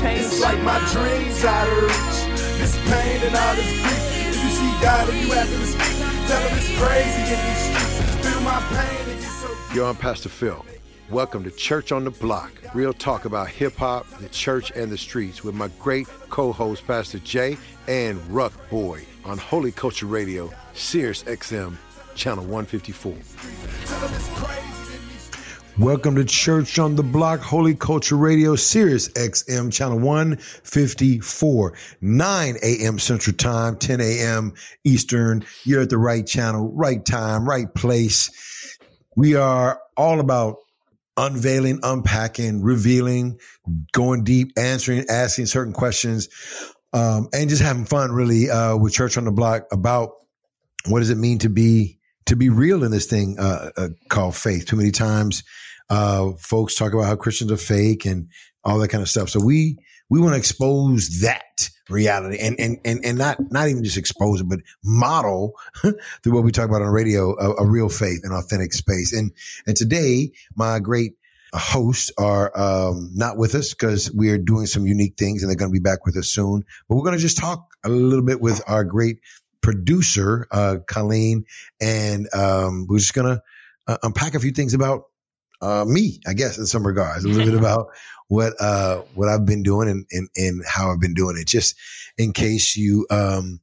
change. It's like my dreams out of reach. This pain and all this grief. If you see God and you have to speak, tell him it's crazy in these streets. Feel my pain and so Yo, I'm Pastor Phil. Welcome to Church on the Block. Real talk about hip hop, the church, and the streets with my great co host, Pastor Jay and Ruck Boy on Holy Culture Radio, Sirius XM, Channel 154. Welcome to Church on the Block, Holy Culture Radio, Sirius XM, Channel 154, 9 a.m. Central Time, 10 a.m. Eastern. You're at the right channel, right time, right place. We are all about unveiling, unpacking, revealing, going deep, answering, asking certain questions, um, and just having fun really uh, with Church on the Block about what does it mean to be to be real in this thing uh, uh, called faith. Too many times, uh, folks talk about how Christians are fake and all that kind of stuff. So we we want to expose that reality and and and and not not even just expose it, but model through what we talk about on radio a, a real faith and authentic space. And and today, my great hosts are um, not with us because we are doing some unique things, and they're going to be back with us soon. But we're going to just talk a little bit with our great producer, uh, Colleen, and um, we're just going to uh, unpack a few things about uh, me, I guess, in some regards, a little bit about what uh, what I've been doing and, and and how I've been doing it. Just in case you um,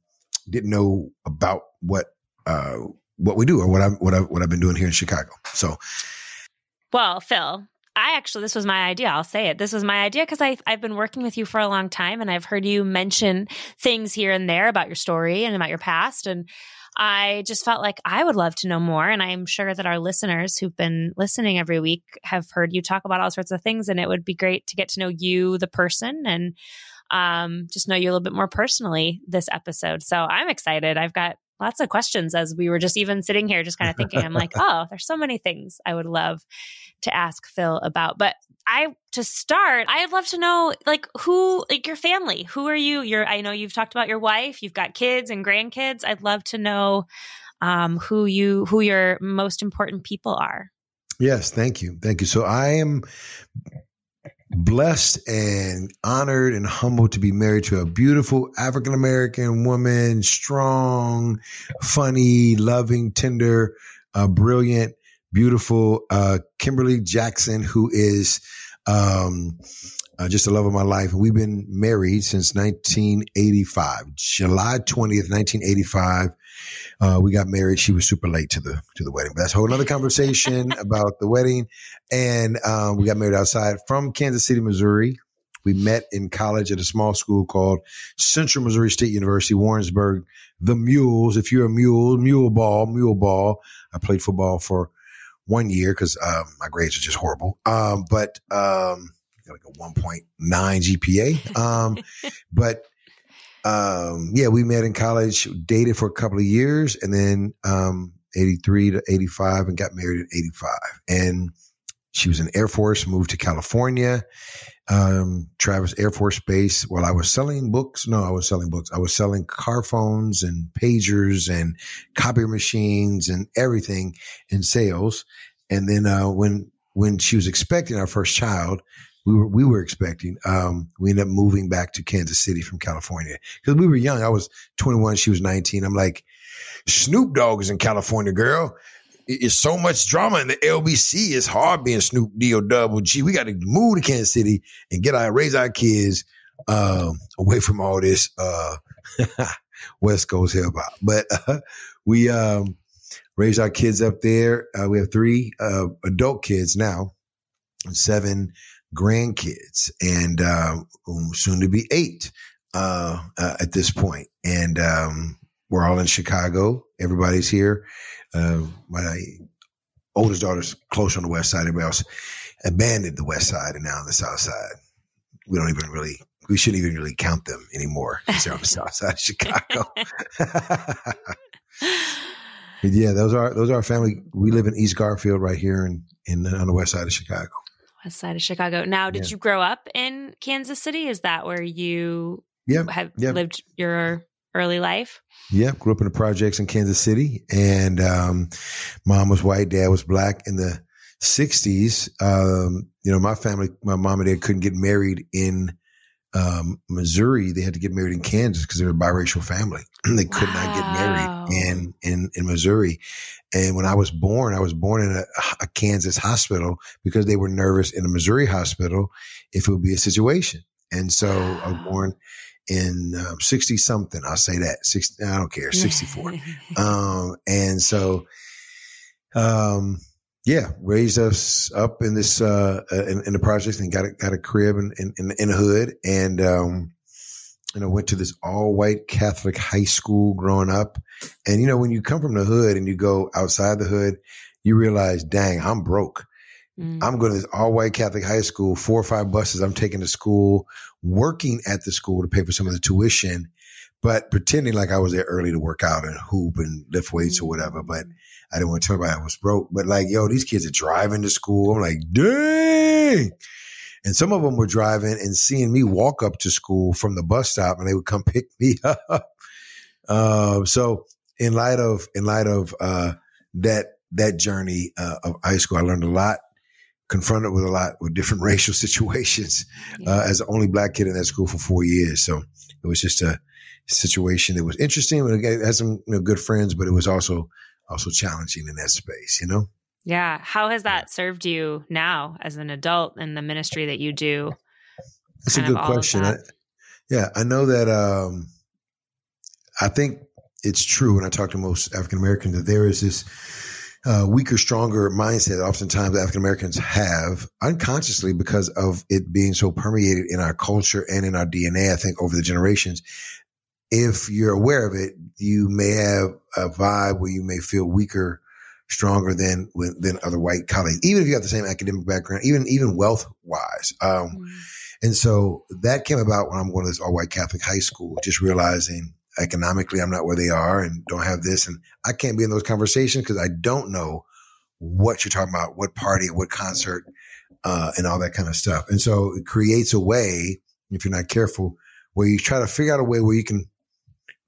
didn't know about what uh, what we do or what I what I what I've been doing here in Chicago. So, well, Phil, I actually, this was my idea. I'll say it. This was my idea because I've been working with you for a long time and I've heard you mention things here and there about your story and about your past. And I just felt like I would love to know more. And I'm sure that our listeners who've been listening every week have heard you talk about all sorts of things. And it would be great to get to know you, the person, and um, just know you a little bit more personally this episode. So I'm excited. I've got lots of questions as we were just even sitting here, just kind of thinking, I'm like, oh, there's so many things I would love to ask Phil about. But I, to start, I'd love to know, like, who, like your family, who are you? You're, I know you've talked about your wife, you've got kids and grandkids. I'd love to know um, who you, who your most important people are. Yes, thank you. Thank you. So I am blessed and honored and humbled to be married to a beautiful African American woman, strong, funny, loving, tender, uh, brilliant, beautiful uh, Kimberly Jackson, who is um, uh, just the love of my life. We've been married since 1985, July 20th, 1985. Uh, we got married. She was super late to the to the wedding, but that's a whole other conversation about the wedding. And um, we got married outside from Kansas City, Missouri. We met in college at a small school called Central Missouri State University, Warrensburg. The Mules. If you're a mule, mule ball, mule ball. I played football for one year because um, my grades are just horrible. Um, but um, like a 1.9 GPA. Um, but um, yeah, we met in college, dated for a couple of years, and then um, 83 to 85, and got married at 85. And she was in Air Force, moved to California, um, Travis Air Force Base. While I was selling books, no, I was selling books. I was selling car phones and pagers and copier machines and everything in sales. And then uh, when when she was expecting our first child, we were we were expecting. Um, we ended up moving back to Kansas City from California because we were young. I was 21, she was 19. I'm like, Snoop Dogg is in California, girl. It's so much drama in the LBC. It's hard being Snoop D double G. We got to move to Kansas City and get our raise our kids um, away from all this uh, West Coast hip hop. But uh, we um, raised our kids up there. Uh, we have three uh, adult kids now, seven grandkids, and uh, soon to be eight uh, uh, at this point. And um, we're all in Chicago. Everybody's here. Uh, my oldest daughter's close on the west side. Everybody else abandoned the west side and now on the south side. We don't even really. We shouldn't even really count them anymore. They're on the south side of Chicago. yeah, those are those are our family. We live in East Garfield, right here, in, in on the west side of Chicago west side of Chicago. Now, did yeah. you grow up in Kansas City? Is that where you yep. have yep. lived your early life? Yeah, grew up in the projects in Kansas City, and um, mom was white, dad was black. In the '60s, um, you know, my family, my mom and dad couldn't get married in um, Missouri, they had to get married in Kansas because they were a biracial family. they could wow. not get married in, in, in Missouri. And when I was born, I was born in a, a, Kansas hospital because they were nervous in a Missouri hospital if it would be a situation. And so wow. I was born in um, 60 something. I'll say that 60, I don't care, 64. um, and so, um, yeah, raised us up in this uh, uh, in, in, the projects and got a, got a crib in in, in the hood, and um, you know went to this all white Catholic high school growing up, and you know when you come from the hood and you go outside the hood, you realize, dang, I'm broke. Mm. I'm going to this all white Catholic high school, four or five buses I'm taking to school, working at the school to pay for some of the tuition, but pretending like I was there early to work out and hoop and lift weights or whatever. But I didn't want to tell everybody I was broke, but like, yo, these kids are driving to school. I'm like, dang. And some of them were driving and seeing me walk up to school from the bus stop and they would come pick me up. Uh, so in light of, in light of, uh, that, that journey, uh, of high school, I learned a lot, confronted with a lot with different racial situations, uh, as the only black kid in that school for four years. So it was just a situation that was interesting. Again, had some you know, good friends, but it was also also challenging in that space, you know? Yeah. How has that served you now as an adult in the ministry that you do? That's a good question. I, yeah, I know that um, I think it's true when I talk to most African Americans that there is this uh, weaker, stronger mindset oftentimes African Americans have unconsciously because of it being so permeated in our culture and in our DNA, I think, over the generations if you're aware of it, you may have a vibe where you may feel weaker, stronger than than other white colleagues, even if you have the same academic background, even even wealth wise. Um, mm. And so that came about when I'm going to this all white Catholic high school, just realizing economically I'm not where they are and don't have this, and I can't be in those conversations because I don't know what you're talking about, what party, what concert, uh, and all that kind of stuff. And so it creates a way, if you're not careful, where you try to figure out a way where you can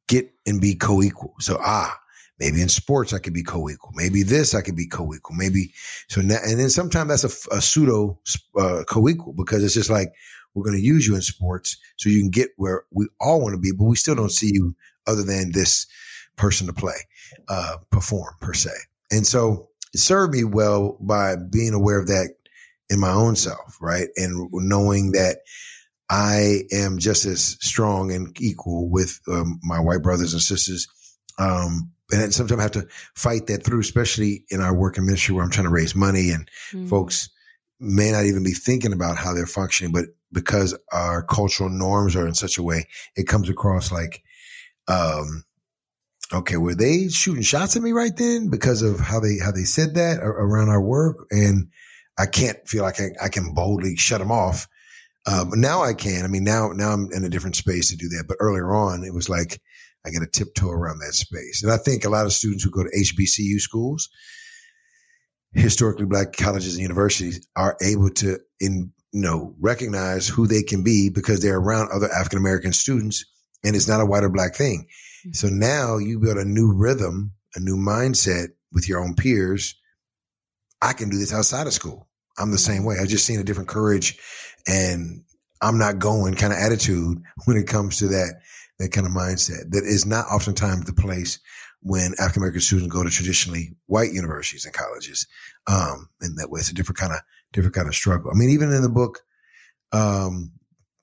get and be co-equal. So, ah, maybe in sports I could be co-equal. Maybe this I could be co-equal. Maybe so now, and then sometimes that's a, a pseudo uh, co-equal because it's just like we're going to use you in sports so you can get where we all want to be, but we still don't see you other than this person to play, uh, perform per se. And so it served me well by being aware of that in my own self, right? And knowing that I am just as strong and equal with um, my white brothers and sisters. Um, and sometimes I have to fight that through, especially in our work in ministry where I'm trying to raise money and mm. folks may not even be thinking about how they're functioning, but because our cultural norms are in such a way, it comes across like, um, okay, were they shooting shots at me right then because of how they, how they said that around our work? And I can't feel like I, I can boldly shut them off um, now I can. I mean, now now I'm in a different space to do that. But earlier on, it was like I got to tiptoe around that space. And I think a lot of students who go to HBCU schools, historically black colleges and universities, are able to in you know recognize who they can be because they're around other African American students, and it's not a white or black thing. Mm-hmm. So now you build a new rhythm, a new mindset with your own peers. I can do this outside of school. I'm the same way. I've just seen a different courage and I'm not going kind of attitude when it comes to that, that kind of mindset that is not oftentimes the place when African American students go to traditionally white universities and colleges. Um, and that way it's a different kind of, different kind of struggle. I mean, even in the book, um,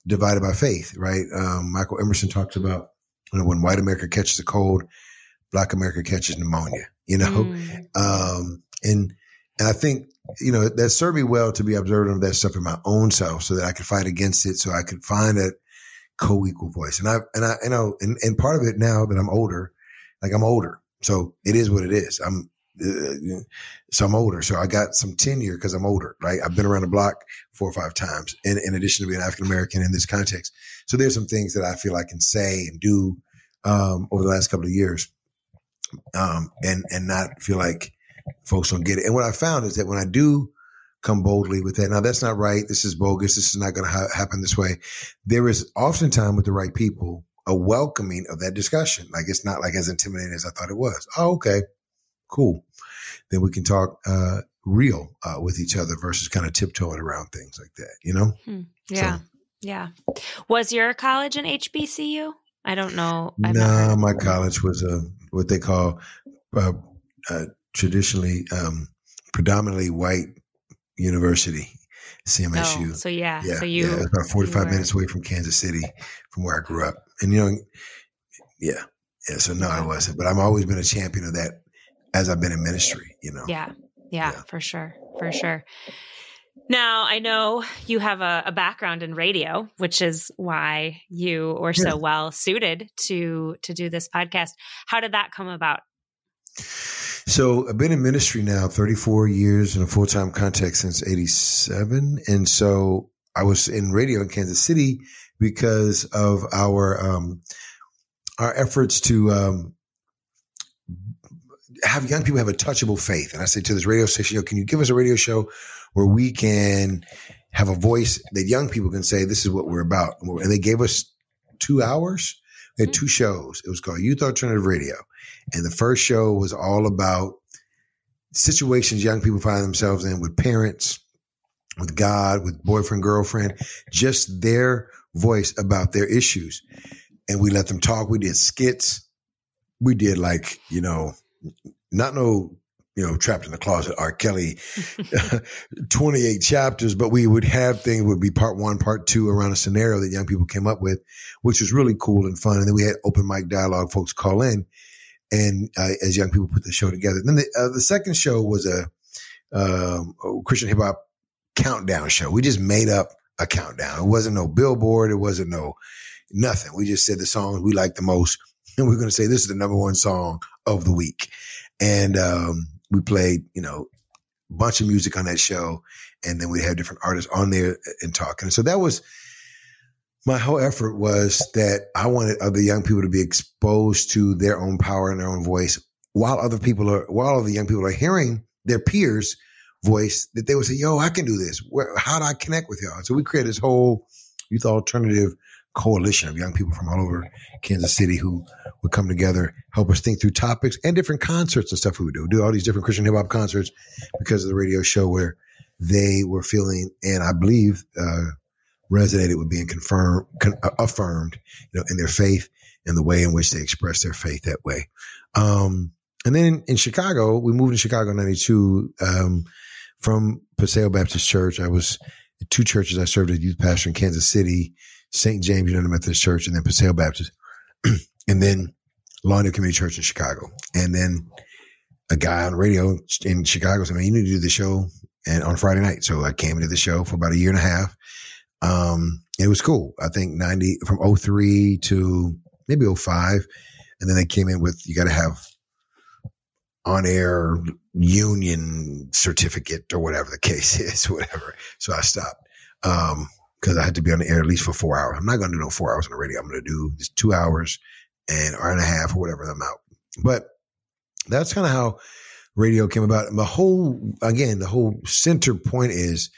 Divided by Faith, right? Um, Michael Emerson talks about you know, when white America catches a cold, black America catches pneumonia, you know? Mm. Um, and, and I think you know, that served me well to be observant of that stuff in my own self so that I could fight against it. So I could find that co-equal voice. And I, and I, you know, and, and part of it now that I'm older, like I'm older. So it is what it is. I'm, uh, so I'm older. So I got some tenure because I'm older, right? I've been around the block four or five times in, in addition to being African American in this context. So there's some things that I feel I can say and do, um, over the last couple of years. Um, and, and not feel like, folks don't get it. And what I found is that when I do come boldly with that, now that's not right. This is bogus. This is not going to ha- happen this way. There is oftentimes with the right people a welcoming of that discussion. Like it's not like as intimidating as I thought it was. Oh, okay, cool. Then we can talk uh, real uh, with each other versus kind of tiptoeing around things like that. You know? Hmm. Yeah. So, Yeah. Was your college an HBCU? I don't know. I've no, my college was a what they call uh, uh, traditionally um, predominantly white university, CMSU. Oh, so yeah, yeah, so you yeah, about forty five minutes away from Kansas City, from where I grew up, and you know, yeah, yeah. So no, I wasn't, but I've always been a champion of that as I've been in ministry. You know. Yeah, yeah, yeah. for sure, for sure. Now, I know you have a, a, background in radio, which is why you were so well suited to to do this podcast. How did that come about? So I've been in ministry now 34 years in a full time context since 87. And so I was in radio in Kansas City because of our, um, our efforts to, um, have young people have a touchable faith. And I said to this radio station, Yo, can you give us a radio show where we can have a voice that young people can say, this is what we're about. And they gave us two hours. We had two shows. It was called Youth Alternative Radio. And the first show was all about situations young people find themselves in with parents, with God, with boyfriend, girlfriend, just their voice about their issues. And we let them talk. We did skits. We did like, you know, not no you know, trapped in the closet, R. Kelly, 28 chapters, but we would have things would be part one, part two around a scenario that young people came up with, which was really cool and fun. And then we had open mic dialogue, folks call in and uh, as young people put the show together. Then the, uh, the second show was a, um, Christian hip hop countdown show. We just made up a countdown. It wasn't no billboard. It wasn't no nothing. We just said the songs we liked the most. And we're going to say this is the number one song of the week. And, um, we played, you know, a bunch of music on that show. And then we had different artists on there and talking. So that was my whole effort was that I wanted other young people to be exposed to their own power and their own voice while other people are, while other young people are hearing their peers voice that they would say, yo, I can do this. Where, how do I connect with y'all? So we created this whole youth alternative coalition of young people from all over Kansas City who would come together, help us think through topics and different concerts and stuff we would do. Do all these different Christian hip hop concerts because of the radio show where they were feeling, and I believe, uh, resonated with being confirmed, con- uh, affirmed, you know, in their faith and the way in which they express their faith that way. Um, and then in, Chicago, we moved to Chicago in 92, um, from Paseo Baptist Church. I was two churches. I served as youth pastor in Kansas City, St. James United Methodist Church, and then Paseo Baptist, and then Lawndale Community Church in Chicago. And then a guy on radio in Chicago said, man, you need to do the show and on Friday night. So I came into the show for about a year and a half. Um, it was cool. I think 90 from 03 to maybe 05. And then they came in with, you got to have on air union certificate or whatever the case is, whatever. So I stopped. Um, cause I had to be on the air at least for four hours. I'm not going to do no four hours on the radio. I'm going to do just two hours and hour and a half or whatever I'm out. But that's kind of how radio came about. And the whole, again, the whole center point is,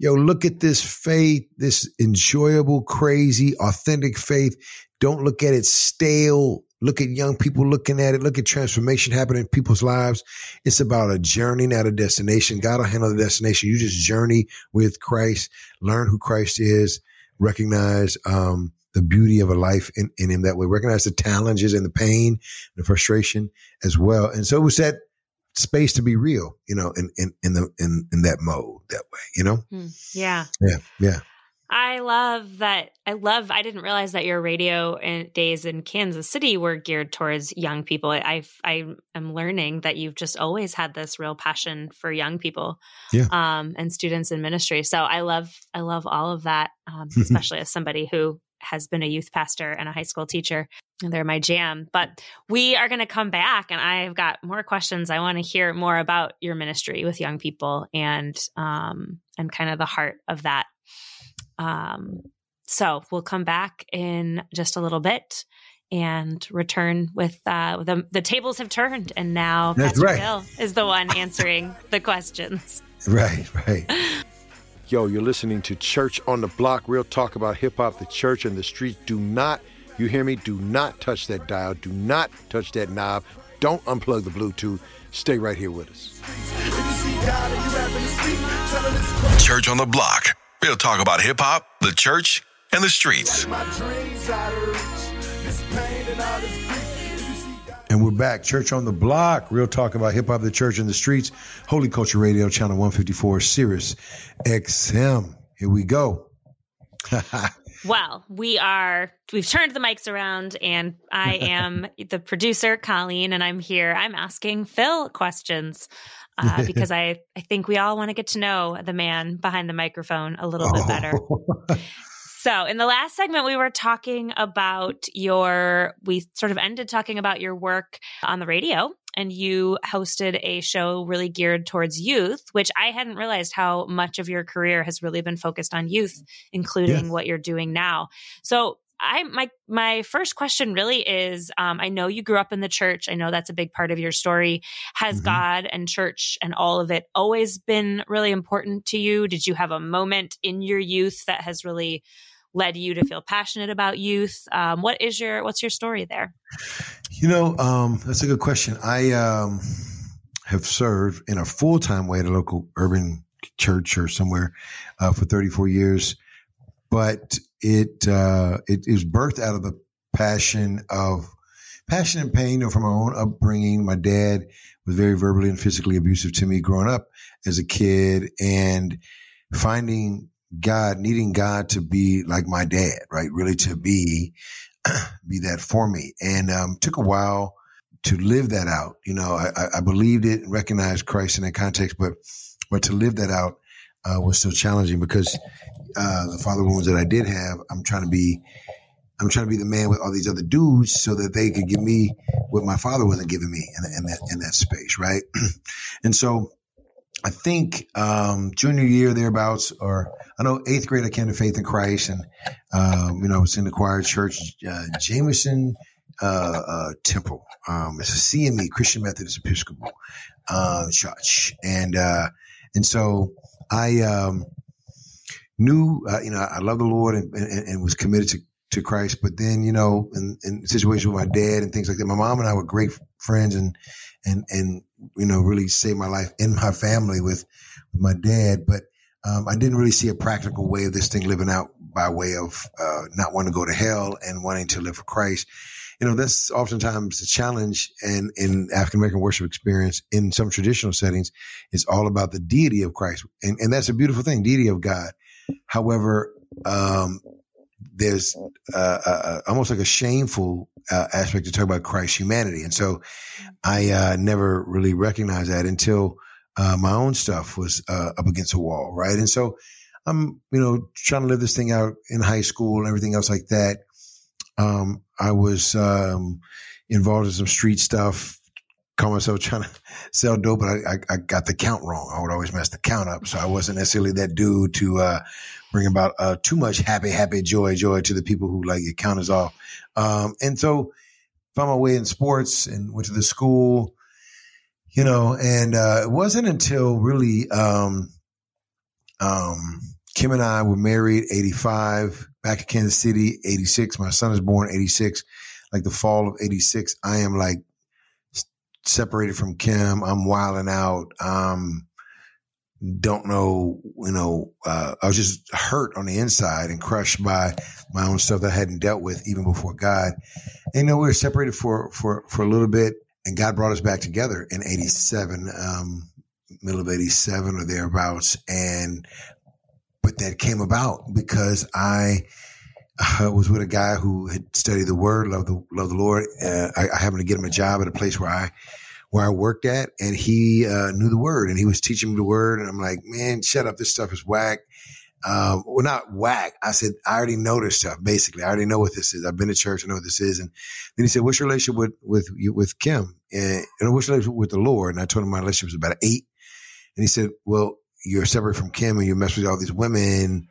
yo, look at this faith, this enjoyable, crazy, authentic faith. Don't look at it stale. Look at young people looking at it. Look at transformation happening in people's lives. It's about a journey, not a destination. God will handle the destination. You just journey with Christ, learn who Christ is, recognize um, the beauty of a life in, in Him that way, recognize the challenges and the pain, and the frustration as well. And so it was that space to be real, you know, in in in the in in that mode that way, you know. Mm, yeah. Yeah. Yeah. I love that. I love. I didn't realize that your radio days in Kansas City were geared towards young people. I I am learning that you've just always had this real passion for young people, yeah. um, and students in ministry. So I love I love all of that, um, especially as somebody who has been a youth pastor and a high school teacher. And they're my jam. But we are going to come back, and I've got more questions. I want to hear more about your ministry with young people and um, and kind of the heart of that um, so we'll come back in just a little bit and return with uh, the the tables have turned, and now That's Pastor right. Phil is the one answering the questions. Right, right. Yo, you're listening to Church on the Block, real talk about hip hop, the church, and the streets. Do not, you hear me? Do not touch that dial. Do not touch that knob. Don't unplug the Bluetooth. Stay right here with us. Church on the Block. Real talk about hip hop, the church, and the streets. And we're back. Church on the Block. Real talk about hip hop, the church, and the streets. Holy Culture Radio, channel 154, Sirius XM. Here we go. Well, we are, we've turned the mics around, and I am the producer, Colleen, and I'm here. I'm asking Phil questions uh, because I, I think we all want to get to know the man behind the microphone a little bit better. So, in the last segment, we were talking about your, we sort of ended talking about your work on the radio, and you hosted a show really geared towards youth, which I hadn't realized how much of your career has really been focused on youth, including Yes. what you're doing now. So, I my my first question really is um, I know you grew up in the church. I know that's a big part of your story. Has Mhm. God and church and all of it always been really important to you? Did you have a moment in your youth that has really led you to feel passionate about youth? Um, what is your what's your story there? You know, um, that's a good question. I um, have served in a full time way at a local urban church or somewhere uh, for 34 years, but it uh, it is birthed out of the passion of passion and pain you know, from my own upbringing. My dad was very verbally and physically abusive to me growing up as a kid, and finding God, needing God to be like my dad, right? Really to be be that for me. And um, took a while to live that out. You know, I, I- believed it and recognized Christ in that context, but but to live that out uh, was still challenging because uh, the father wounds that I did have, I'm trying to be. I'm trying to be the man with all these other dudes so that they could give me what my father wasn't giving me in, in that in that space, right? and so I think um, junior year thereabouts, or I know eighth grade, I came to faith in Christ, and um, you know I was in the choir church, uh, Jameson uh, uh, Temple. Um, it's a CME Christian Methodist Episcopal uh, church, and uh, and so I um, knew uh, you know I love the Lord and, and, and was committed to to Christ, but then you know in, in situations with my dad and things like that, my mom and I were great friends and and and you know really saved my life in my family with, with my dad, but um, I didn't really see a practical way of this thing living out by way of uh, not wanting to go to hell and wanting to live for Christ. You know, that's oftentimes the challenge and in African American worship experience in some traditional settings, it's all about the deity of Christ. And, and that's a beautiful thing, deity of God. However, um, there's uh, uh, almost like a shameful uh, aspect to talk about Christ's humanity. And so I uh, never really recognized that until uh, my own stuff was uh, up against a wall, right? And so I'm, you know, trying to live this thing out in high school and everything else like that. Um, I was um, involved in some street stuff. Call myself trying to sell dope, but I, I, I got the count wrong. I would always mess the count up, so I wasn't necessarily that dude to uh, bring about uh, too much happy, happy, joy, joy to the people who like it count is off. Um, and so found my way in sports and went to the school, you know, and uh, it wasn't until really um, um, Kim and I were married 85 back in Kansas City, 86. My son is born 86, like the fall of 86. I am like separated from Kim. I'm wilding out. Um, don't know, you know, uh, I was just hurt on the inside and crushed by my own stuff that I hadn't dealt with even before God. And, you know, we were separated for, for, for a little bit and God brought us back together in 87, um, middle of 87 or thereabouts. And, but that came about because I, uh, was with a guy who had studied the word, loved the, loved the Lord. Uh, I, I happened to get him a job at a place where I, where I worked at and he uh, knew the word and he was teaching me the word. And I'm like, man, shut up. This stuff is whack. Um, well, not whack. I said, I already know this stuff. Basically, I already know what this is. I've been to church. I know what this is. And then he said, what's your relationship with, with, you- with Kim? And, and what's your relationship with the Lord? And I told him my relationship was about eight. And he said, well, you're separate from Kim and you mess with all these women.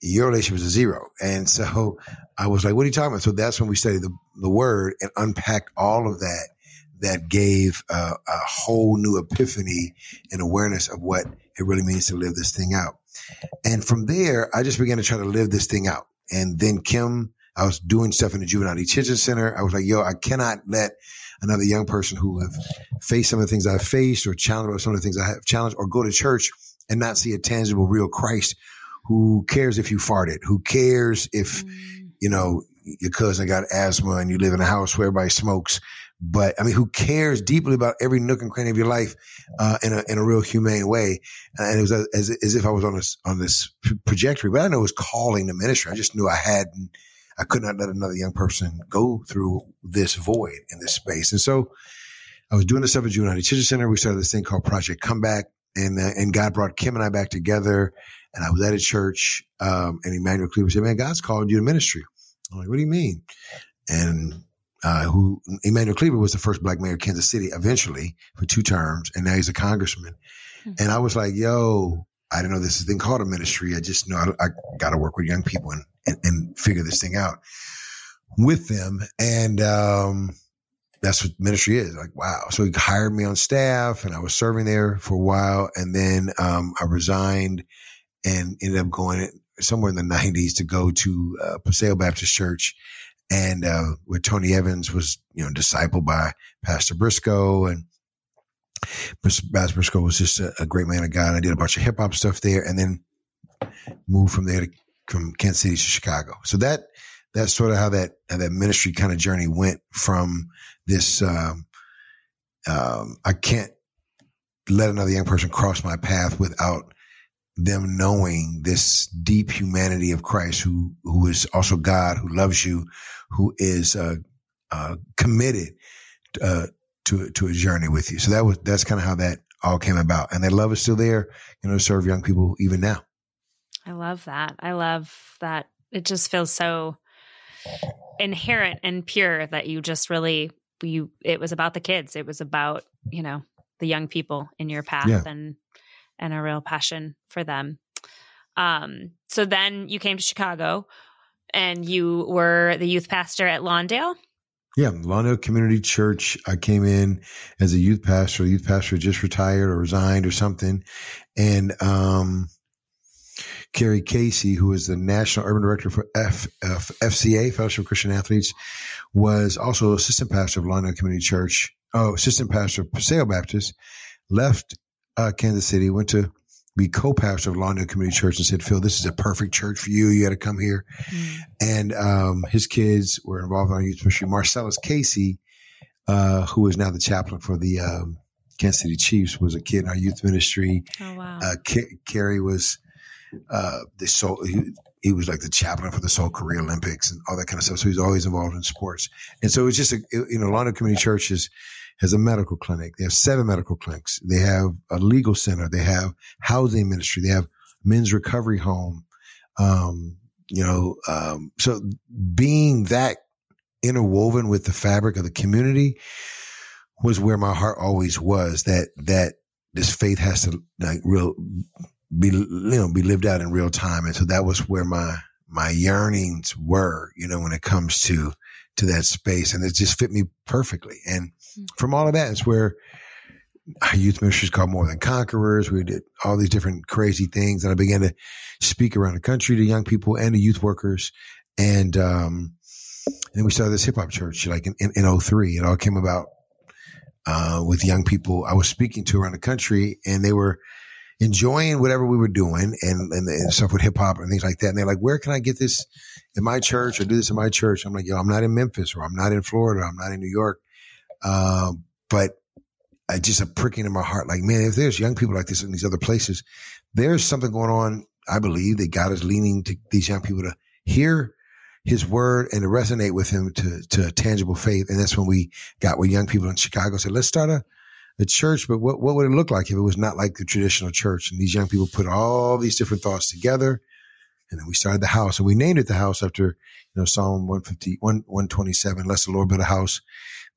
Your relationship is a zero. And so I was like, what are you talking about? So that's when we studied the, the word and unpacked all of that that gave uh, a whole new epiphany and awareness of what it really means to live this thing out. And from there, I just began to try to live this thing out. And then Kim, I was doing stuff in the juvenile detention center. I was like, yo, I cannot let another young person who have faced some of the things I've faced or challenged some of the things I have challenged or go to church and not see a tangible, real Christ who cares if you farted? Who cares if, mm. you know, your cousin got asthma and you live in a house where everybody smokes? But I mean, who cares deeply about every nook and cranny of your life uh, in a in a real humane way? And it was as as if I was on this on this trajectory, but I know it was calling the ministry. I just knew I hadn't. I could not let another young person go through this void in this space. And so I was doing this stuff at Juvenile Detention Center. We started this thing called Project Comeback, and uh, and God brought Kim and I back together. And I was at a church, um, and Emanuel Cleaver said, "Man, God's called you to ministry." I'm like, "What do you mean?" And uh, who Emanuel Cleaver was the first black mayor of Kansas City eventually for two terms, and now he's a congressman. Mm-hmm. And I was like, "Yo, I didn't know this thing called a ministry. I just know I, I got to work with young people and, and, and figure this thing out with them." And um, that's what ministry is. Like, wow. So he hired me on staff, and I was serving there for a while, and then um, I resigned and ended up going somewhere in the 90s to go to uh, Paseo Baptist Church and uh, where Tony Evans was, you know, discipled by Pastor Briscoe and Pastor Briscoe was just a, a, great man of God. I did a bunch of hip hop stuff there, and then moved from there to from Kansas City to Chicago. So that that's sort of how that how that ministry kind of journey went from this. Um, um, I can't let another young person cross my path without them knowing this deep humanity of Christ, who who is also God, who loves you, who is uh, uh, committed uh, to to a journey with you. So that was that's kind of how that all came about, and that love is still there, you know, to serve young people even now. I love that. I love that. It just feels so inherent and pure that you just really you. It was about the kids. It was about you know the young people in your path yeah. and and a real passion for them. Um, so then you came to Chicago and you were the youth pastor at Lawndale. Yeah, Lawndale Community Church. I came in as a youth pastor. The youth pastor just retired or resigned or something. And, um, Carrie Casey, who is the National Urban Director for F, F, FCA, Fellowship of Christian Athletes, was also assistant pastor of Lawndale Community Church. Oh, assistant pastor of Paseo Baptist, left uh, Kansas City, went to be co-pastor of Lawndale Community Church and said, Phil, this is a perfect church for you. You got to come here. Mm. And um, his kids were involved in our youth ministry. Marcellus Casey, uh, who is now the chaplain for the um, Kansas City Chiefs, was a kid in our youth ministry. Oh, wow. Uh, K- Carrie was uh, the soul. He, he, was like the chaplain for the Seoul Korea Olympics and all that kind of stuff. So he's always involved in sports. And so it's just a, you know, Lawndale Community Church is – has a medical clinic. They have seven medical clinics. They have a legal center. They have housing ministry. They have men's recovery home. Um, you know, um, so being that interwoven with the fabric of the community was where my heart always was that, that this faith has to like real be, you know, be lived out in real time. And so that was where my, my yearnings were, you know, when it comes to, to that space and it just fit me perfectly. And. From all of that is where our youth ministry is called More Than Conquerors. We did all these different crazy things. And I began to speak around the country to young people and to youth workers. And, um, and then we started this hip hop church like in, in, in 03. It all came about, uh, with young people I was speaking to around the country and they were, enjoying whatever we were doing and, and, and stuff with hip hop and things like that. And they're like, where can I get this in my church or do this in my church? I'm like, yo, I'm not in Memphis or I'm not in Florida. I'm not in New York. Um, but I just a pricking in my heart. Like, man, if there's young people like this in these other places, there's something going on. I believe that God is leaning to these young people to hear his word and to resonate with him to, to tangible faith. And that's when we got with young people in Chicago said, let's start a, a church, but what, what would it look like if it was not like the traditional church? And these young people put all these different thoughts together. And then we started the house and we named it the house after, you know, Psalm 150, 127, unless the Lord build a house,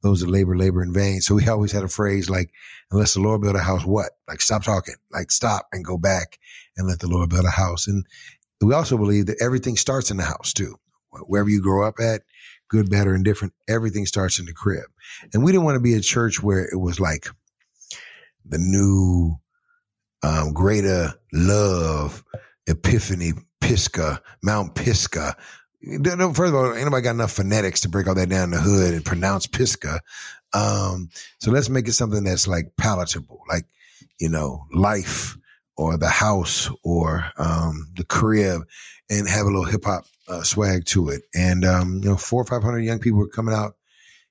those that labor, labor in vain. So we always had a phrase like, unless the Lord build a house, what? Like stop talking, like stop and go back and let the Lord build a house. And we also believe that everything starts in the house too. Wherever you grow up at, good, bad, or indifferent, everything starts in the crib. And we didn't want to be a church where it was like, the new um, greater love epiphany pisgah mount pisgah first of all anybody got enough phonetics to break all that down in the hood and pronounce pisgah um, so let's make it something that's like palatable like you know life or the house or um, the crib and have a little hip hop uh, swag to it. And um, you know, four or five hundred young people were coming out,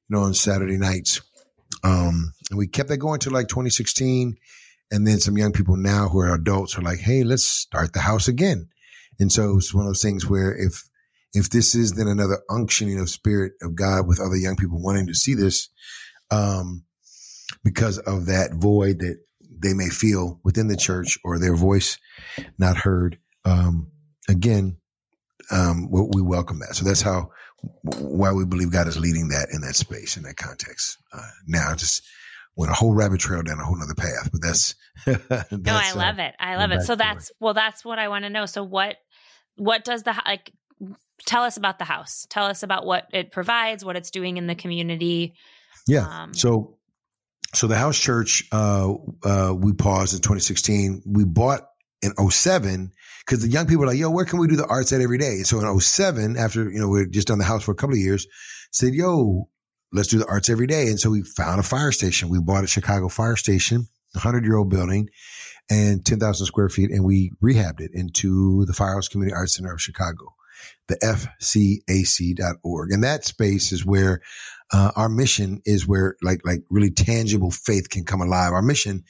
you know, on Saturday nights. Um, and we kept that going to like 2016. And then some young people now who are adults are like, hey, let's start the house again. And so it's one of those things where if if this is then another unctioning of spirit of God with other young people wanting to see this, um, because of that void that they may feel within the church or their voice not heard. Um, again, um, we, we, welcome that. So that's how why we believe God is leading that in that space in that context. Uh, now, just went a whole rabbit trail down a whole other path, but that's, that's no, I uh, love it. I love it. So that's well, that's what I want to know. So what what does the like? Tell us about the house. Tell us about what it provides, what it's doing in the community. Yeah. Um, so so the house church, uh, uh, we paused in 2016. We bought in 07 because the young people were like, yo, where can we do the arts at every day? So in 07, after, you know, we are just done the house for a couple of years, said, yo, let's do the arts every day. And so we found a fire station. We bought a Chicago fire station, a hundred year old building and 10,000 square feet. And we rehabbed it into the Firehouse Community Arts Center of Chicago, the FCAC.org. And that space is where uh, our mission is where like like really tangible faith can come alive. Our mission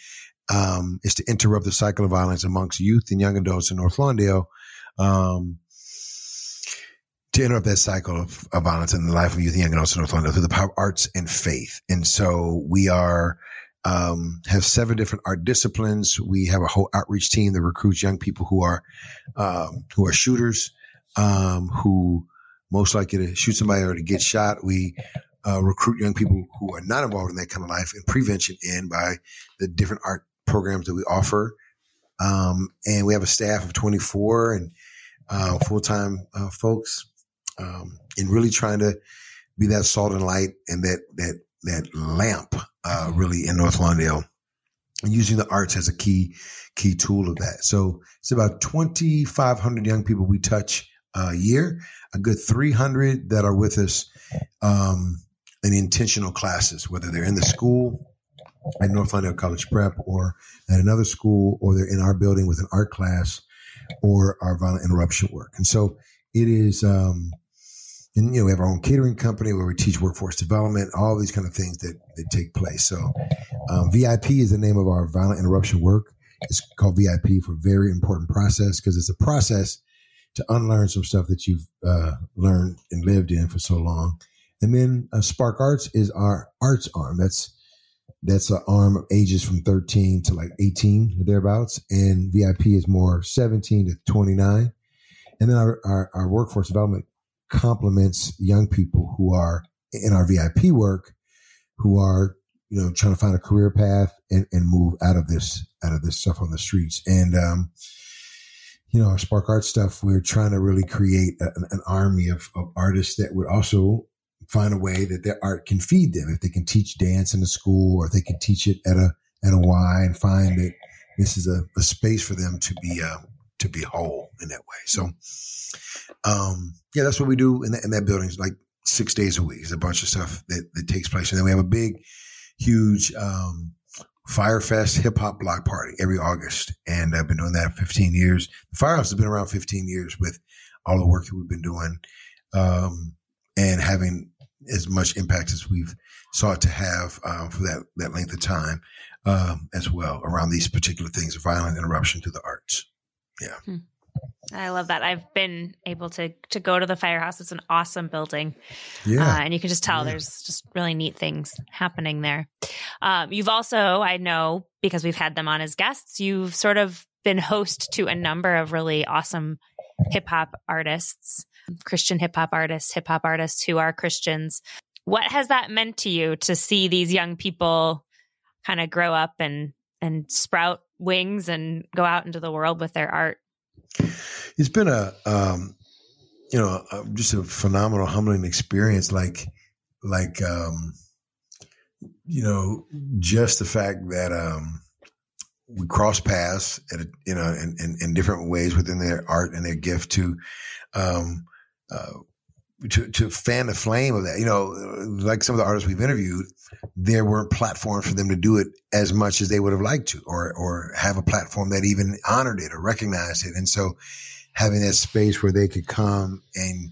um, is to interrupt the cycle of violence amongst youth and young adults in North Lawndale. Um, to interrupt that cycle of, of, violence in the life of youth and young adults in North Lawndale through the power of arts and faith. And so we are um, have seven different art disciplines. We have a whole outreach team that recruits young people who are um, who are shooters, um, who most likely to shoot somebody or to get shot. We uh, recruit young people who are not involved in that kind of life and prevention in by the different art programs that we offer. Um, and we have a staff of 24 and uh, full time uh, folks, um, and really trying to be that salt and light and that that that lamp uh, really in North Lawndale, and using the arts as a key key tool of that. So it's about 2,500 young people we touch a year, a good 300 that are with us um, in intentional classes, whether they're in the school at North Lawndale College Prep or at another school, or they're in our building with an art class or our violent interruption work. And so it is, um, and you know, we have our own catering company where we teach workforce development, all these kind of things that, that take place. So, um, VIP is the name of our violent interruption work. It's called VIP for very important process because it's a process to unlearn some stuff that you've uh, learned and lived in for so long and then uh, Spark Arts is our arts arm. That's that's an arm of ages from 13 to like 18 thereabouts. And VIP is more 17 to 29. And then our, our, our workforce development complements young people who are in our VIP work, who are, you know, trying to find a career path and, and move out of this, out of this stuff on the streets. And, um, you know, our Spark Art stuff, we're trying to really create a, an army of, of artists that would also find a way that their art can feed them. If they can teach dance in a school or if they can teach it at a, at a Y and find that this is a, a space for them to be, uh, to be whole in that way. So, um, yeah, that's what we do in that, in that building. It's like six days a week. There's a bunch of stuff that, that takes place. And then we have a big, huge, um, Firefest hip hop block party every August. And I've been doing that 15 years. The Firehouse has been around 15 years with all the work that we've been doing. Um, and having as much impact as we've sought to have um, for that that length of time um, as well around these particular things, violent interruption to the arts. Yeah. Hmm. I love that. I've been able to to go to the firehouse. It's an awesome building, yeah, uh, and you can just tell yeah. there's just really neat things happening there. Um, you've also, I know, because we've had them on as guests, you've sort of been host to a number of really awesome hip hop artists. Christian hip hop artists, hip hop artists who are Christians. What has that meant to you to see these young people kind of grow up and and sprout wings and go out into the world with their art? It's been a um, you know a, just a phenomenal, humbling experience. Like like um, you know just the fact that um, we cross paths at a, you know in, in, in, different ways within their art and their gift to um, uh, to, to fan the flame of that. You know, like some of the artists we've interviewed, there weren't platforms for them to do it as much as they would have liked to, or or have a platform that even honored it or recognized it. And so, having that space where they could come and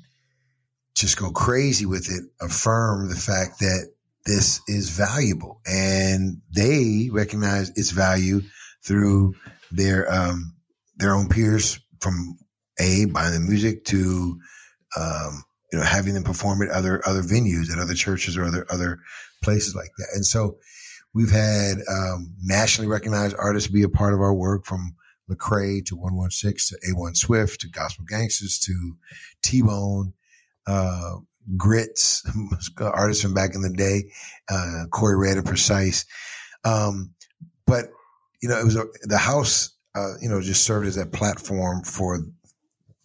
just go crazy with it, affirm the fact that this is valuable, and they recognize its value through their um, their own peers from a buying the music to um, you know, having them perform at other other venues, at other churches or other other places like that. And so we've had um, nationally recognized artists be a part of our work from Lecrae to 116 to A1 Swift to Gospel Gangsters to T Bone, uh, Grits, artists from back in the day, uh, Corey Red and Precise. Um, but, you know, it was a, the house, uh, you know, just served as a platform for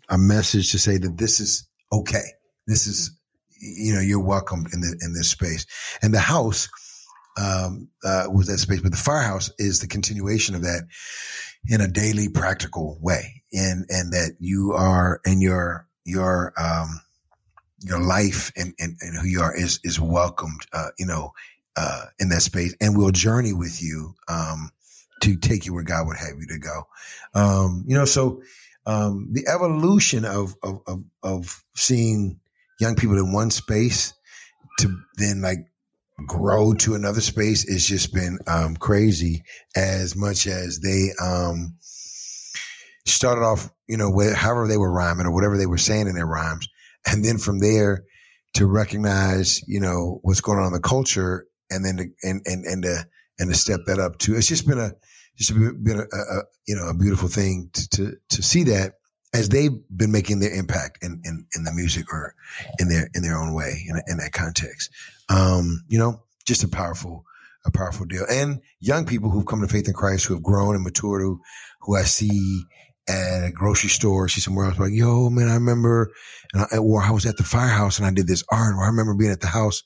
a message to say that this is okay this is, you know, you're welcomed in the, in this space. And the house, um, uh, was that space, but the firehouse is the continuation of that in a daily practical way. And, and that you are in your, your, um, your life and, and, and who you are is, is welcomed, uh, you know, uh, in that space and we'll journey with you, um, to take you where God would have you to go. Um, you know, so, um, the evolution of, of, of, of seeing young people in one space to then like grow to another space it's just been um, crazy as much as they um, started off you know with, however they were rhyming or whatever they were saying in their rhymes. And then from there to recognize you know what's going on in the culture and then to, and and and to and to step that up too. It's just been a just been a, a, a you know a beautiful thing to, to to see that as they've been making their impact in, in, in the music or in their in their own way in, in that context. Um, you know, just a powerful a powerful deal. And young people who've come to faith in Christ, who have grown and matured, who who I see at a grocery store, see somewhere else, like, yo, man, I remember, and I, or I was at the firehouse and I did this art, or I remember being at the house.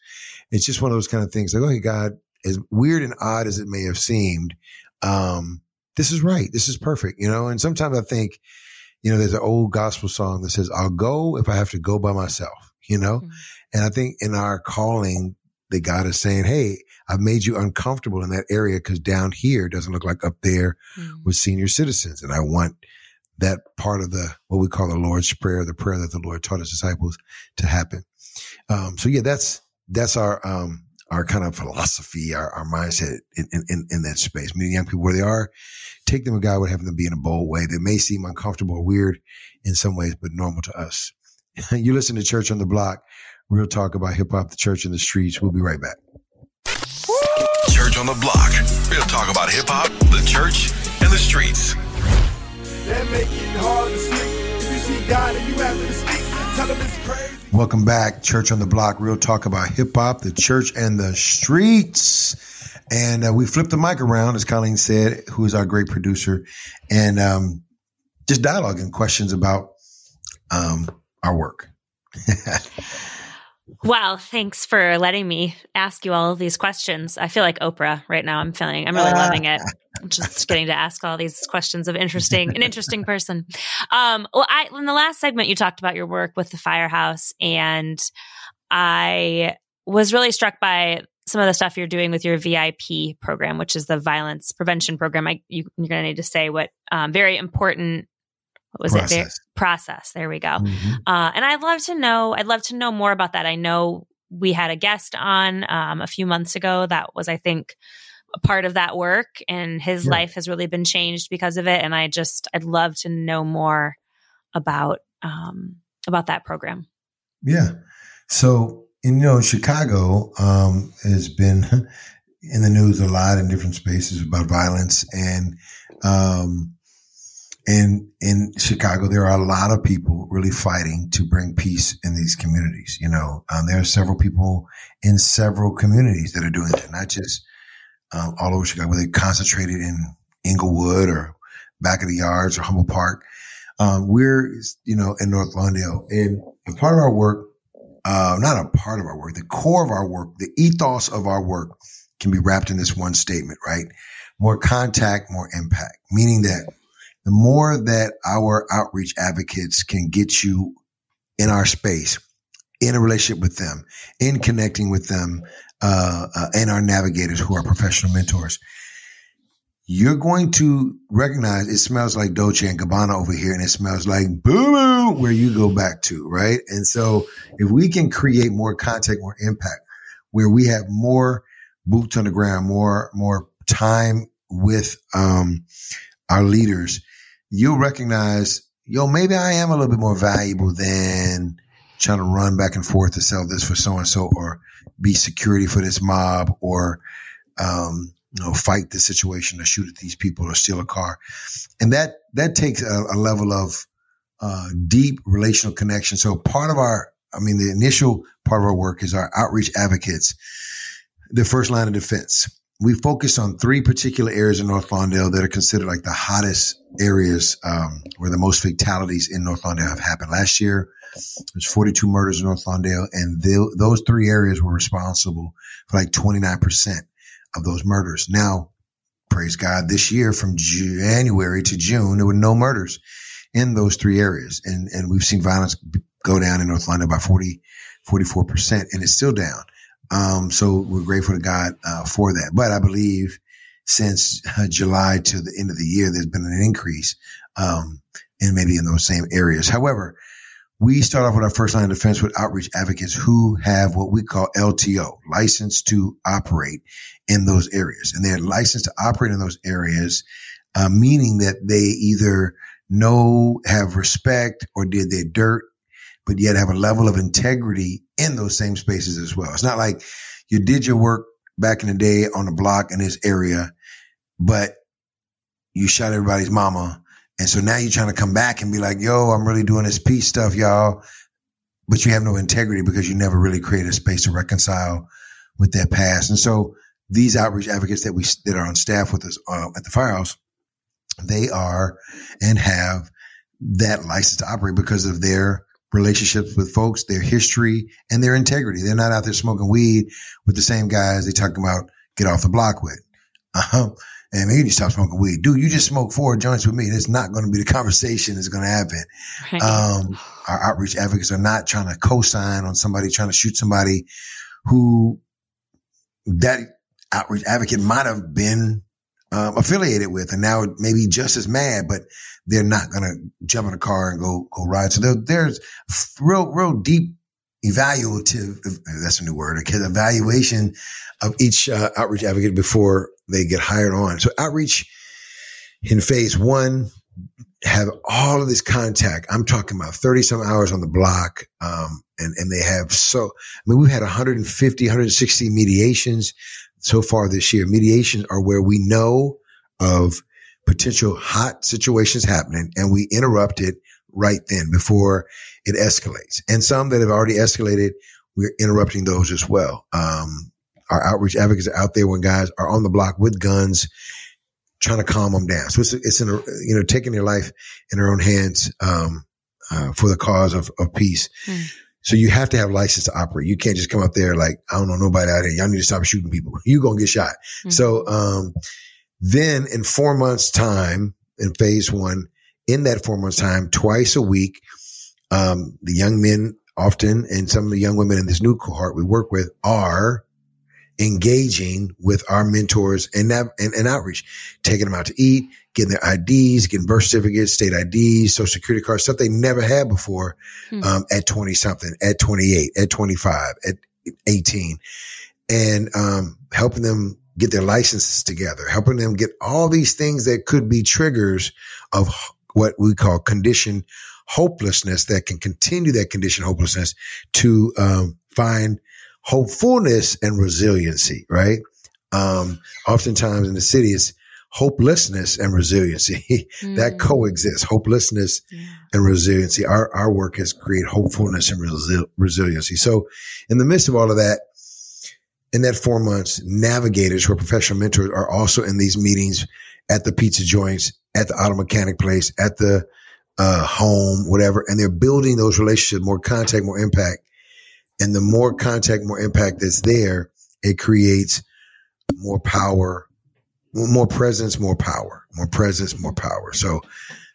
It's just one of those kind of things. Like, okay, God, as weird and odd as it may have seemed, um, this is right. This is perfect, you know. And sometimes I think you know, there's an old gospel song that says, I'll go if I have to go by myself, you know? Mm-hmm. And I think in our calling, that God is saying, Hey, I've made you uncomfortable in that area because down here doesn't look like up there mm-hmm. with senior citizens. And I want that part of the, what we call the Lord's Prayer, the prayer that the Lord taught his disciples to happen. Um, so yeah, that's, that's our, um, our kind of philosophy, our, our mindset in, in, in that space, meeting young people where they are, take them with God would have them be in a bold way They may seem uncomfortable or weird in some ways, but normal to us. you listen to Church on the Block, real talk about hip hop, the church, and the streets. We'll be right back. Church on the Block, real talk about hip hop, the church, and the streets. That make it hard to sleep. If you see God and you have to speak, Welcome back, Church on the Block, real talk about hip hop, the church, and the streets. And uh, we flipped the mic around, as Colleen said, who is our great producer, and um, just dialoguing questions about um, our work. Well, thanks for letting me ask you all of these questions. I feel like Oprah right now. I'm feeling, I'm really loving it. I'm Just getting to ask all these questions of interesting, an interesting person. Um, well, I, in the last segment, you talked about your work with the firehouse and I was really struck by some of the stuff you're doing with your VIP program, which is the violence prevention program. I, you, are going to need to say what um, very important. What was process. it? process. There we go. Mm-hmm. Uh, and I'd love to know. I'd love to know more about that. I know we had a guest on um, a few months ago that was, I think, a part of that work, and his yeah. life has really been changed because of it. And I just, I'd love to know more about um, about that program. Yeah. So you know Chicago um, has been in the news a lot in different spaces about violence and um, and in Chicago there are a lot of people really fighting to bring peace in these communities. You know, um, there are several people in several communities that are doing that, not just um, all over Chicago. They concentrated in Englewood or back of the yards or Humboldt Park. Um, we're you know in North Lawndale, and part of our work uh, not a part of our work, the core of our work, the ethos of our work can be wrapped in this one statement, right? More contact, more impact, meaning that the more that our outreach advocates can get you in our space in a relationship with them, in connecting with them, uh, uh, and our navigators who are professional mentors, you're going to recognize it smells like Dolce and Gabbana over here, and it smells like boo boo where you go back to, right? And so, if we can create more contact, more impact, where we have more boots on the ground, more more time with um, our leaders, you'll recognize, yo, maybe I am a little bit more valuable than trying to run back and forth to sell this for so and so, or be security for this mob, or um, you know, fight the situation, or shoot at these people, or steal a car, and that that takes a, a level of uh, deep relational connection. So part of our, I mean, the initial part of our work is our outreach advocates, the first line of defense we focused on three particular areas in North Lawndale that are considered like the hottest areas um, where the most fatalities in North Lawndale have happened. Last year, there's 42 murders in North Lawndale, and th- those three areas were responsible for like 29% of those murders. Now, praise God, this year from January to June, there were no murders in those three areas, and and we've seen violence go down in North Lawndale by 40, 44%, and it's still down. Um, so we're grateful to God uh, for that. But I believe since uh, July to the end of the year, there's been an increase, um, and maybe in those same areas. However, we start off with our first line of defense with outreach advocates who have what we call LTO, license to operate in those areas. And they're licensed to operate in those areas, uh, meaning that they either know, have respect, or did their dirt but yet have a level of integrity in those same spaces as well. It's not like you did your work back in the day on the block in this area, but you shot everybody's mama. And so now you're trying to come back and be like, yo, I'm really doing this peace stuff, y'all. But you have no integrity because you never really created a space to reconcile with that past. And so these outreach advocates that we, that are on staff with us uh, at the firehouse, they are and have that license to operate because of their relationships with folks, their history, and their integrity. They're not out there smoking weed with the same guys they talking about get off the block with. Uh-huh. And maybe you stop smoking weed. Dude, you just smoked four joints with me. That's not going to be the conversation that's going to happen. Right. Um, our outreach advocates are not trying to co-sign on somebody trying to shoot somebody who that outreach advocate might have been um, affiliated with and now maybe just as mad, but they're not going to jump in a car and go, go ride. So there, there's real, real deep evaluative, that's a new word, okay, evaluation of each uh, outreach advocate before they get hired on. So outreach in phase one have all of this contact. I'm talking about 30 some hours on the block. Um, and, and they have so, I mean, we've had 150, 160 mediations so far this year. Mediations are where we know of potential hot situations happening and we interrupt it right then before it escalates. And some that have already escalated, we're interrupting those as well. Um, our outreach advocates are out there when guys are on the block with guns, trying to calm them down. So it's, it's in a, you know, taking their life in their own hands, um, uh, for the cause of, of peace. Mm. So you have to have license to operate. You can't just come up there like, I don't know nobody out here. Y'all need to stop shooting people. You're gonna get shot. Mm-hmm. So, um, then in four months time in phase one, in that four months time, twice a week, um, the young men often and some of the young women in this new cohort we work with are engaging with our mentors and, and, and outreach, taking them out to eat, getting their IDs, getting birth certificates, state IDs, social security cards, stuff they never had before, hmm. um, at 20 something, at 28, at 25, at 18 and, um, helping them get their licenses together, helping them get all these things that could be triggers of what we call condition hopelessness that can continue that condition hopelessness to um, find hopefulness and resiliency, right? Um, oftentimes in the city, it's hopelessness and resiliency mm. that coexist. Hopelessness yeah. and resiliency. Our our work has created hopefulness and resi- resiliency. So, in the midst of all of that, in that four months, navigators who are professional mentors are also in these meetings at the pizza joints, at the auto mechanic place, at the uh, home, whatever, and they're building those relationships, more contact, more impact. And the more contact, more impact that's there, it creates more power, more presence, more power, more presence, more power. So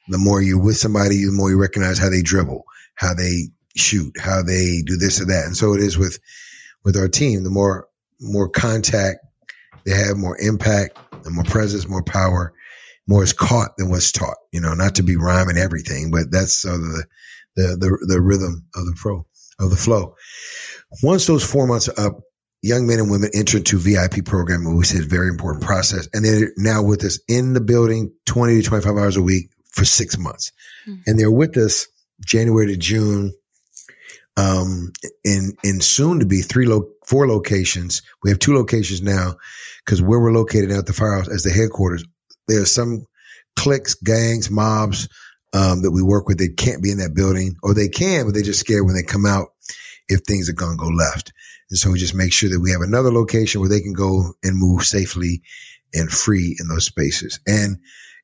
the more you're with somebody, the more you recognize how they dribble, how they shoot, how they do this or that. And so it is with with our team. The more more contact they have, more impact, the more presence, more power, more is caught than what's taught. You know, not to be rhyming everything, but that's sort of the the the, the rhythm of the flow of the flow. Once those four months are up, young men and women enter into VIP program, which we said very important process, and they're now with us in the building, twenty to twenty five hours a week for six months, mm-hmm. and they're with us January to June. Um, in in soon to be three lo- four locations. We have two locations now because where we're located at the firehouse as the headquarters, there are some cliques, gangs, mobs um, that we work with that can't be in that building, or they can, but they're just scared when they come out if things are going to go left. And so we just make sure that we have another location where they can go and move safely and free in those spaces. And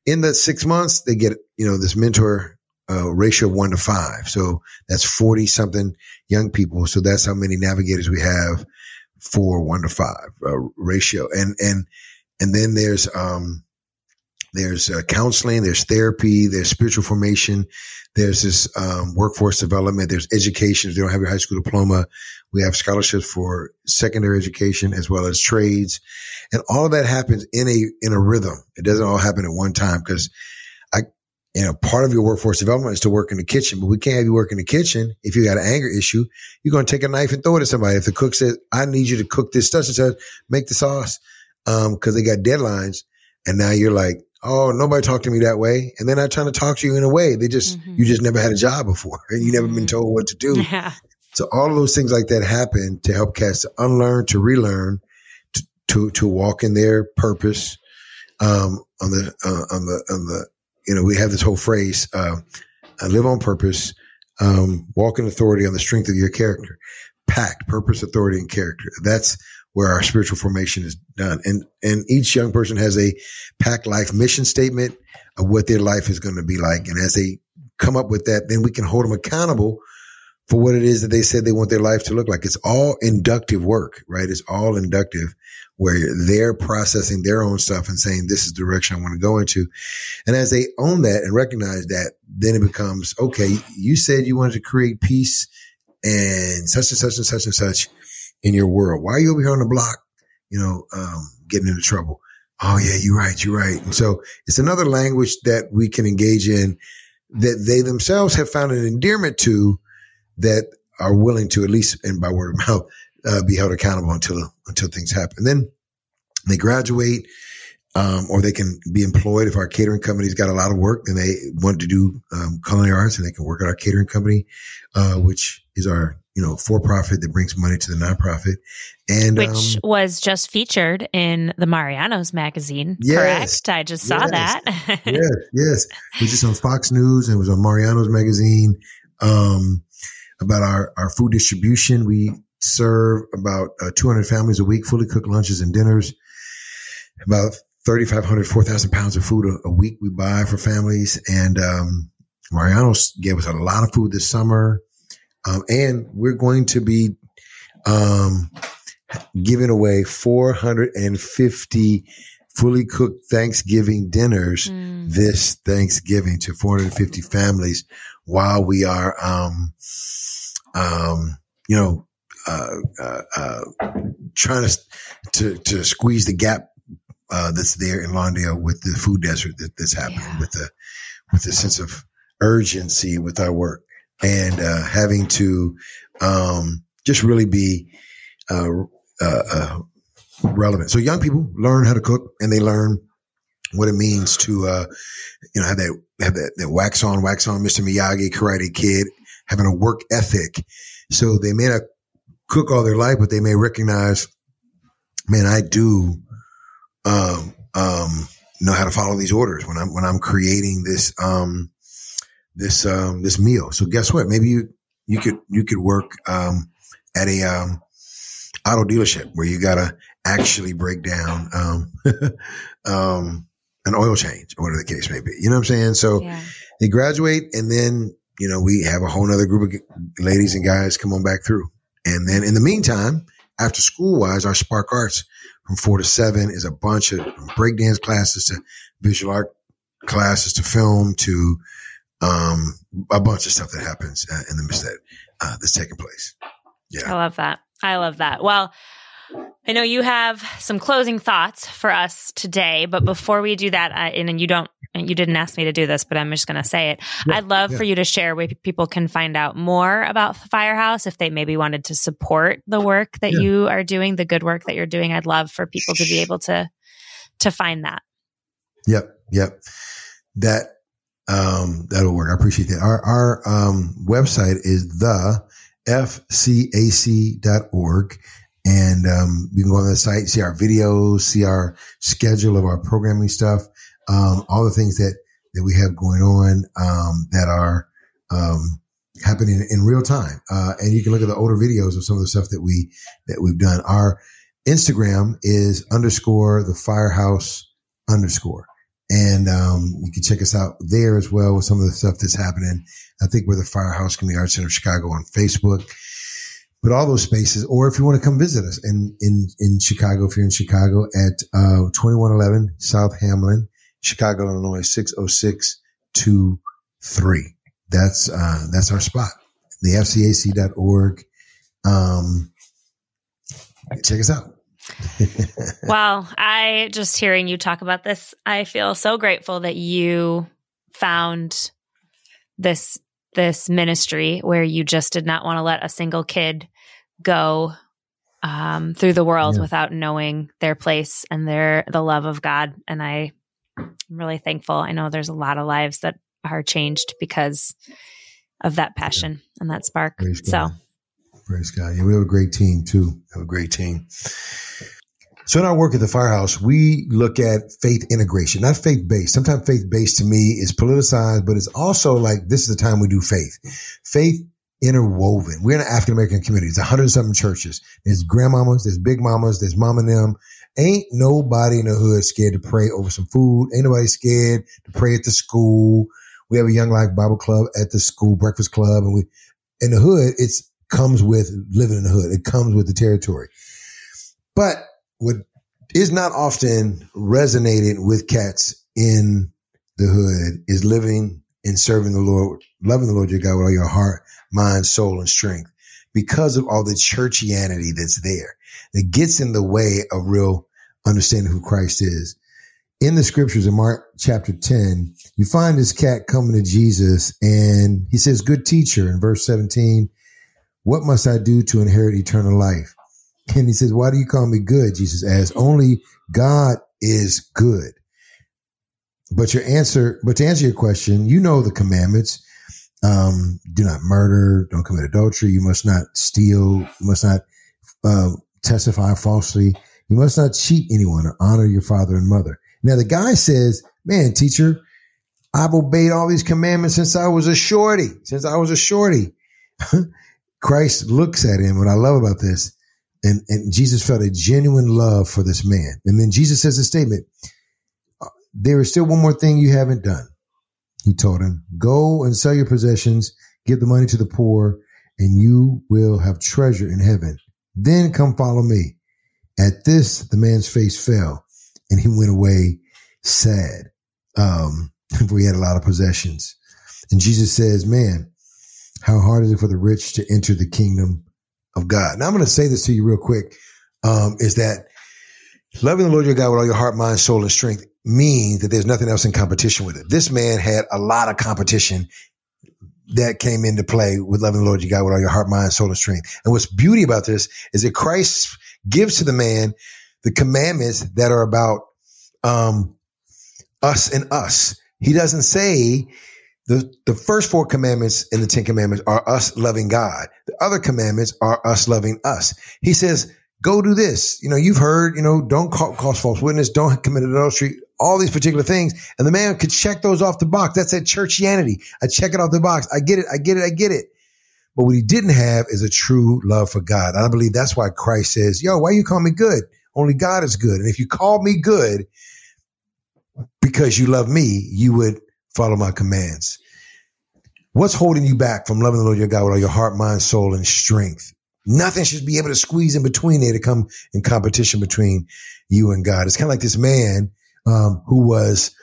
in the six months, they get, you know, this mentor uh, ratio of one to five. So that's 40 something young people. So that's how many navigators we have for one to five uh, ratio. And, and, and then there's, um, there's uh, counseling, there's therapy, there's spiritual formation, there's this um, workforce development, there's education. If you don't have your high school diploma, we have scholarships for secondary education as well as trades, and all of that happens in a in a rhythm. It doesn't all happen at one time because I, you know, part of your workforce development is to work in the kitchen, but we can't have you work in the kitchen if you got an anger issue. You're going to take a knife and throw it at somebody. If the cook says, "I need you to cook this such and make the sauce," um, because they got deadlines, and now you're like, oh, nobody talked to me that way. And they're not trying to talk to you in a way. They just, mm-hmm. you just never had a job before and you never been mm-hmm. told what to do. Yeah. So all of those things like that happen to help cats to unlearn, to relearn, to, to, to walk in their purpose. Um, on the, uh, on the, on the, you know, we have this whole phrase, uh, I live on purpose, um, walk in authority on the strength of your character, pact, purpose, authority, and character. That's where our spiritual formation is done. And, and each young person has a pact life mission statement of what their life is going to be like. And as they come up with that, then we can hold them accountable for what it is that they said they want their life to look like. It's all inductive work, right? It's all inductive where they're processing their own stuff and saying, this is the direction I want to go into. And as they own that and recognize that, then it becomes, okay, you said you wanted to create peace and such and such and such and such in your world. Why are you over here on the block, you know, um, getting into trouble? Oh yeah, you're right. You're right. And so it's another language that we can engage in that they themselves have found an endearment to that are willing to at least and by word of mouth uh, be held accountable until until things happen. And then they graduate um, or they can be employed if our catering company's got a lot of work and they want to do um, culinary arts and they can work at our catering company, uh, which is our you know for profit that brings money to the nonprofit, and which um, was just featured in the Mariano's magazine. Yes, correct. I just saw yes, that. yes, yes, it was just on Fox News and it was on Mariano's magazine um, about our our food distribution. We serve about uh, 200 families a week, fully cooked lunches and dinners. About 3,500, 4,000 pounds of food a, a, week we buy for families. And, um, Mariano gave us a lot of food this summer. Um, and we're going to be, um, giving away 450 fully cooked Thanksgiving dinners mm. this Thanksgiving to 450 families while we are, um, um, you know, uh, uh, uh, trying to, to, to squeeze the gap uh, that's there in Lawndale with the food desert that, that's happening yeah. with the with the sense of urgency with our work and uh, having to um, just really be uh, uh, uh, relevant. So young people learn how to cook and they learn what it means to uh, you know have that have that, that wax on wax on Mr. Miyagi Karate Kid having a work ethic. So they may not cook all their life, but they may recognize, man, I do um, um, know how to follow these orders when I'm when I'm creating this um, this um, this meal. So guess what? Maybe you you could you could work um, at a um, auto dealership where you gotta actually break down um, um, an oil change or whatever the case may be. You know what I'm saying? So yeah. they graduate and then you know we have a whole other group of ladies and guys come on back through. And then in the meantime, after school wise, our Spark Arts from four to seven is a bunch of breakdance classes to visual art classes to film to um, a bunch of stuff that happens uh, in the midst that uh, that's taking place. Yeah. I love that. I love that. Well, I know you have some closing thoughts for us today, but before we do that, I, and you don't, you didn't ask me to do this, but I'm just going to say it. Yeah, I'd love yeah. for you to share where people can find out more about Firehouse if they maybe wanted to support the work that Yeah. you are doing, the good work that you're doing. I'd love for people to be able to to find that. Yep, yep. That um that'll work. I appreciate that. Our our um website is the fcac.org. And um you can go on the site, see our videos, see our schedule of our programming stuff, um, all the things that that we have going on um that are um happening in real time. Uh and you can look at the older videos of some of the stuff that we that we've done. Our Instagram is underscore the firehouse underscore. And um, you can check us out there as well with some of the stuff that's happening. I think we're the Firehouse Community Arts Center of Chicago on Facebook. But all those spaces, or if you want to come visit us in in in Chicago, if you're in Chicago at uh, 2111 South Hamlin, Chicago, Illinois 60623. That's uh, that's our spot. The FCAC.org. Um, check us out. Well, I just hearing you talk about this, I feel so grateful that you found this this ministry where you just did not want to let a single kid go um, through the world Yeah. without knowing their place and their the love of God. And I, I'm really thankful. I know there's a lot of lives that are changed because of that passion and that spark. Praise So God. Praise God. Yeah, we have a great team too. We have a great team. So in our work at the firehouse, we look at faith integration, not faith based. Sometimes faith based to me is politicized, but it's also like this is the time we do faith. Faith interwoven. We're in an African American community. It's 100 and something churches. There's grandmamas, there's big mamas, there's mom and them. Ain't nobody in the hood scared to pray over some food. Ain't nobody scared to pray at the school. We have a Young Life Bible Club at the school breakfast club, and we in the hood. It's comes with living in the hood. It comes with the territory. But what is not often resonating with cats in the hood is living and serving the Lord, loving the Lord your God with all your heart, mind, soul, and strength because of all the churchianity that's there that gets in the way of real understanding who Christ is. In the scriptures in Mark chapter 10, you find this cat coming to Jesus and he says, good teacher in verse 17, what must I do to inherit eternal life? And he says, why do you call me good? Jesus asks, only God is good. But your answer, but to answer your question, you know the commandments. Um, do not murder, don't commit adultery, you must not steal, you must not uh, testify falsely, you must not cheat anyone or honor your father and mother. Now the guy says, man, teacher, I've obeyed all these commandments since I was a shorty, since I was a shorty. Christ looks at him. What I love about this, and, and Jesus felt a genuine love for this man. And then Jesus says a statement, there is still one more thing you haven't done. He told him, go and sell your possessions, give the money to the poor, and you will have treasure in heaven. Then come follow me. At this, the man's face fell and he went away sad. Um, for he had a lot of possessions. And Jesus says, man, how hard is it for the rich to enter the kingdom of God? Now I'm going to say this to you real quick. Um, is that loving the Lord your God with all your heart, mind, soul, and strength means that there's nothing else in competition with it. This man had a lot of competition that came into play with loving the Lord your God with all your heart, mind, soul, and strength. And what's beauty about this is that Christ gives to the man the commandments that are about um, us and us. He doesn't say the, the first four commandments in the Ten Commandments are us loving God. The other commandments are us loving us. He says, go do this. You know, you've heard, you know, don't ca- cause false witness, don't commit adultery, all these particular things. And the man could check those off the box. That's that churchianity. I check it off the box. I get it. I get it. I get it. But what he didn't have is a true love for God. And I believe that's why Christ says, yo, why you call me good? Only God is good. And if you call me good because you love me, you would follow my commands. What's holding you back from loving the Lord your God with all your heart, mind, soul, and strength? Nothing should be able to squeeze in between there to come in competition between you and God. It's kind of like this man um, who was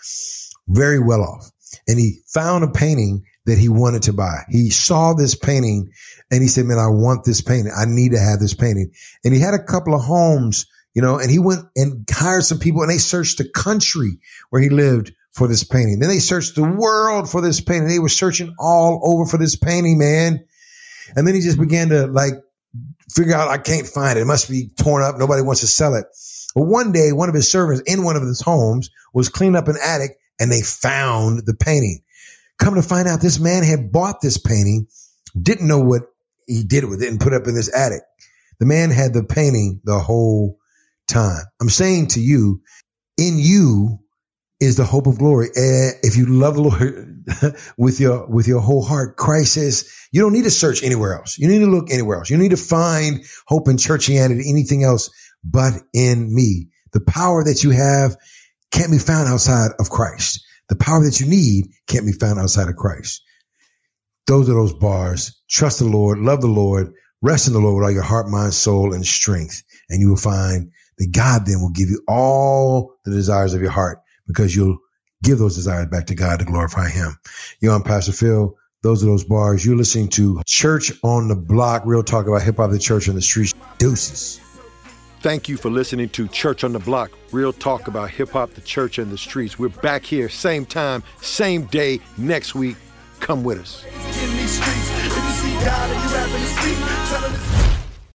very well off. and he found a painting that he wanted to buy. He saw this painting and he said, man, I want this painting. I need to have this painting. And he had a couple of homes, you know, and he went and hired some people and they searched the country where he lived for this painting. Then they searched the world for this painting. They were searching all over for this painting, man. And then he just began to like figure out, I can't find it. It must be torn up. Nobody wants to sell it. But one day, one of his servants in one of his homes was cleaning up an attic and they found the painting. Come to find out, this man had bought this painting, didn't know what he did with it and put it up in this attic. The man had the painting the whole time. I'm saying to you, in you is the hope of glory. And if you love the Lord with your with your whole heart, Christ says you don't need to search anywhere else. You need to look anywhere else. You need to find hope in churchianity, anything else but in me. The power that you have can't be found outside of Christ. The power that you need can't be found outside of Christ. Those are those bars. Trust the Lord, love the Lord, rest in the Lord with all your heart, mind, soul, and strength. And you will find that God then will give you all the desires of your heart because you'll give those desires back to God to glorify Him. You're on Pastor Phil. Those are those bars. You're listening to Church on the Block, real talk about hip hop, the church on the streets. Deuces. Thank you for listening to Church on the Block, real talk about hip hop, the church, and the streets. We're back here, same time, same day, next week. Come with us.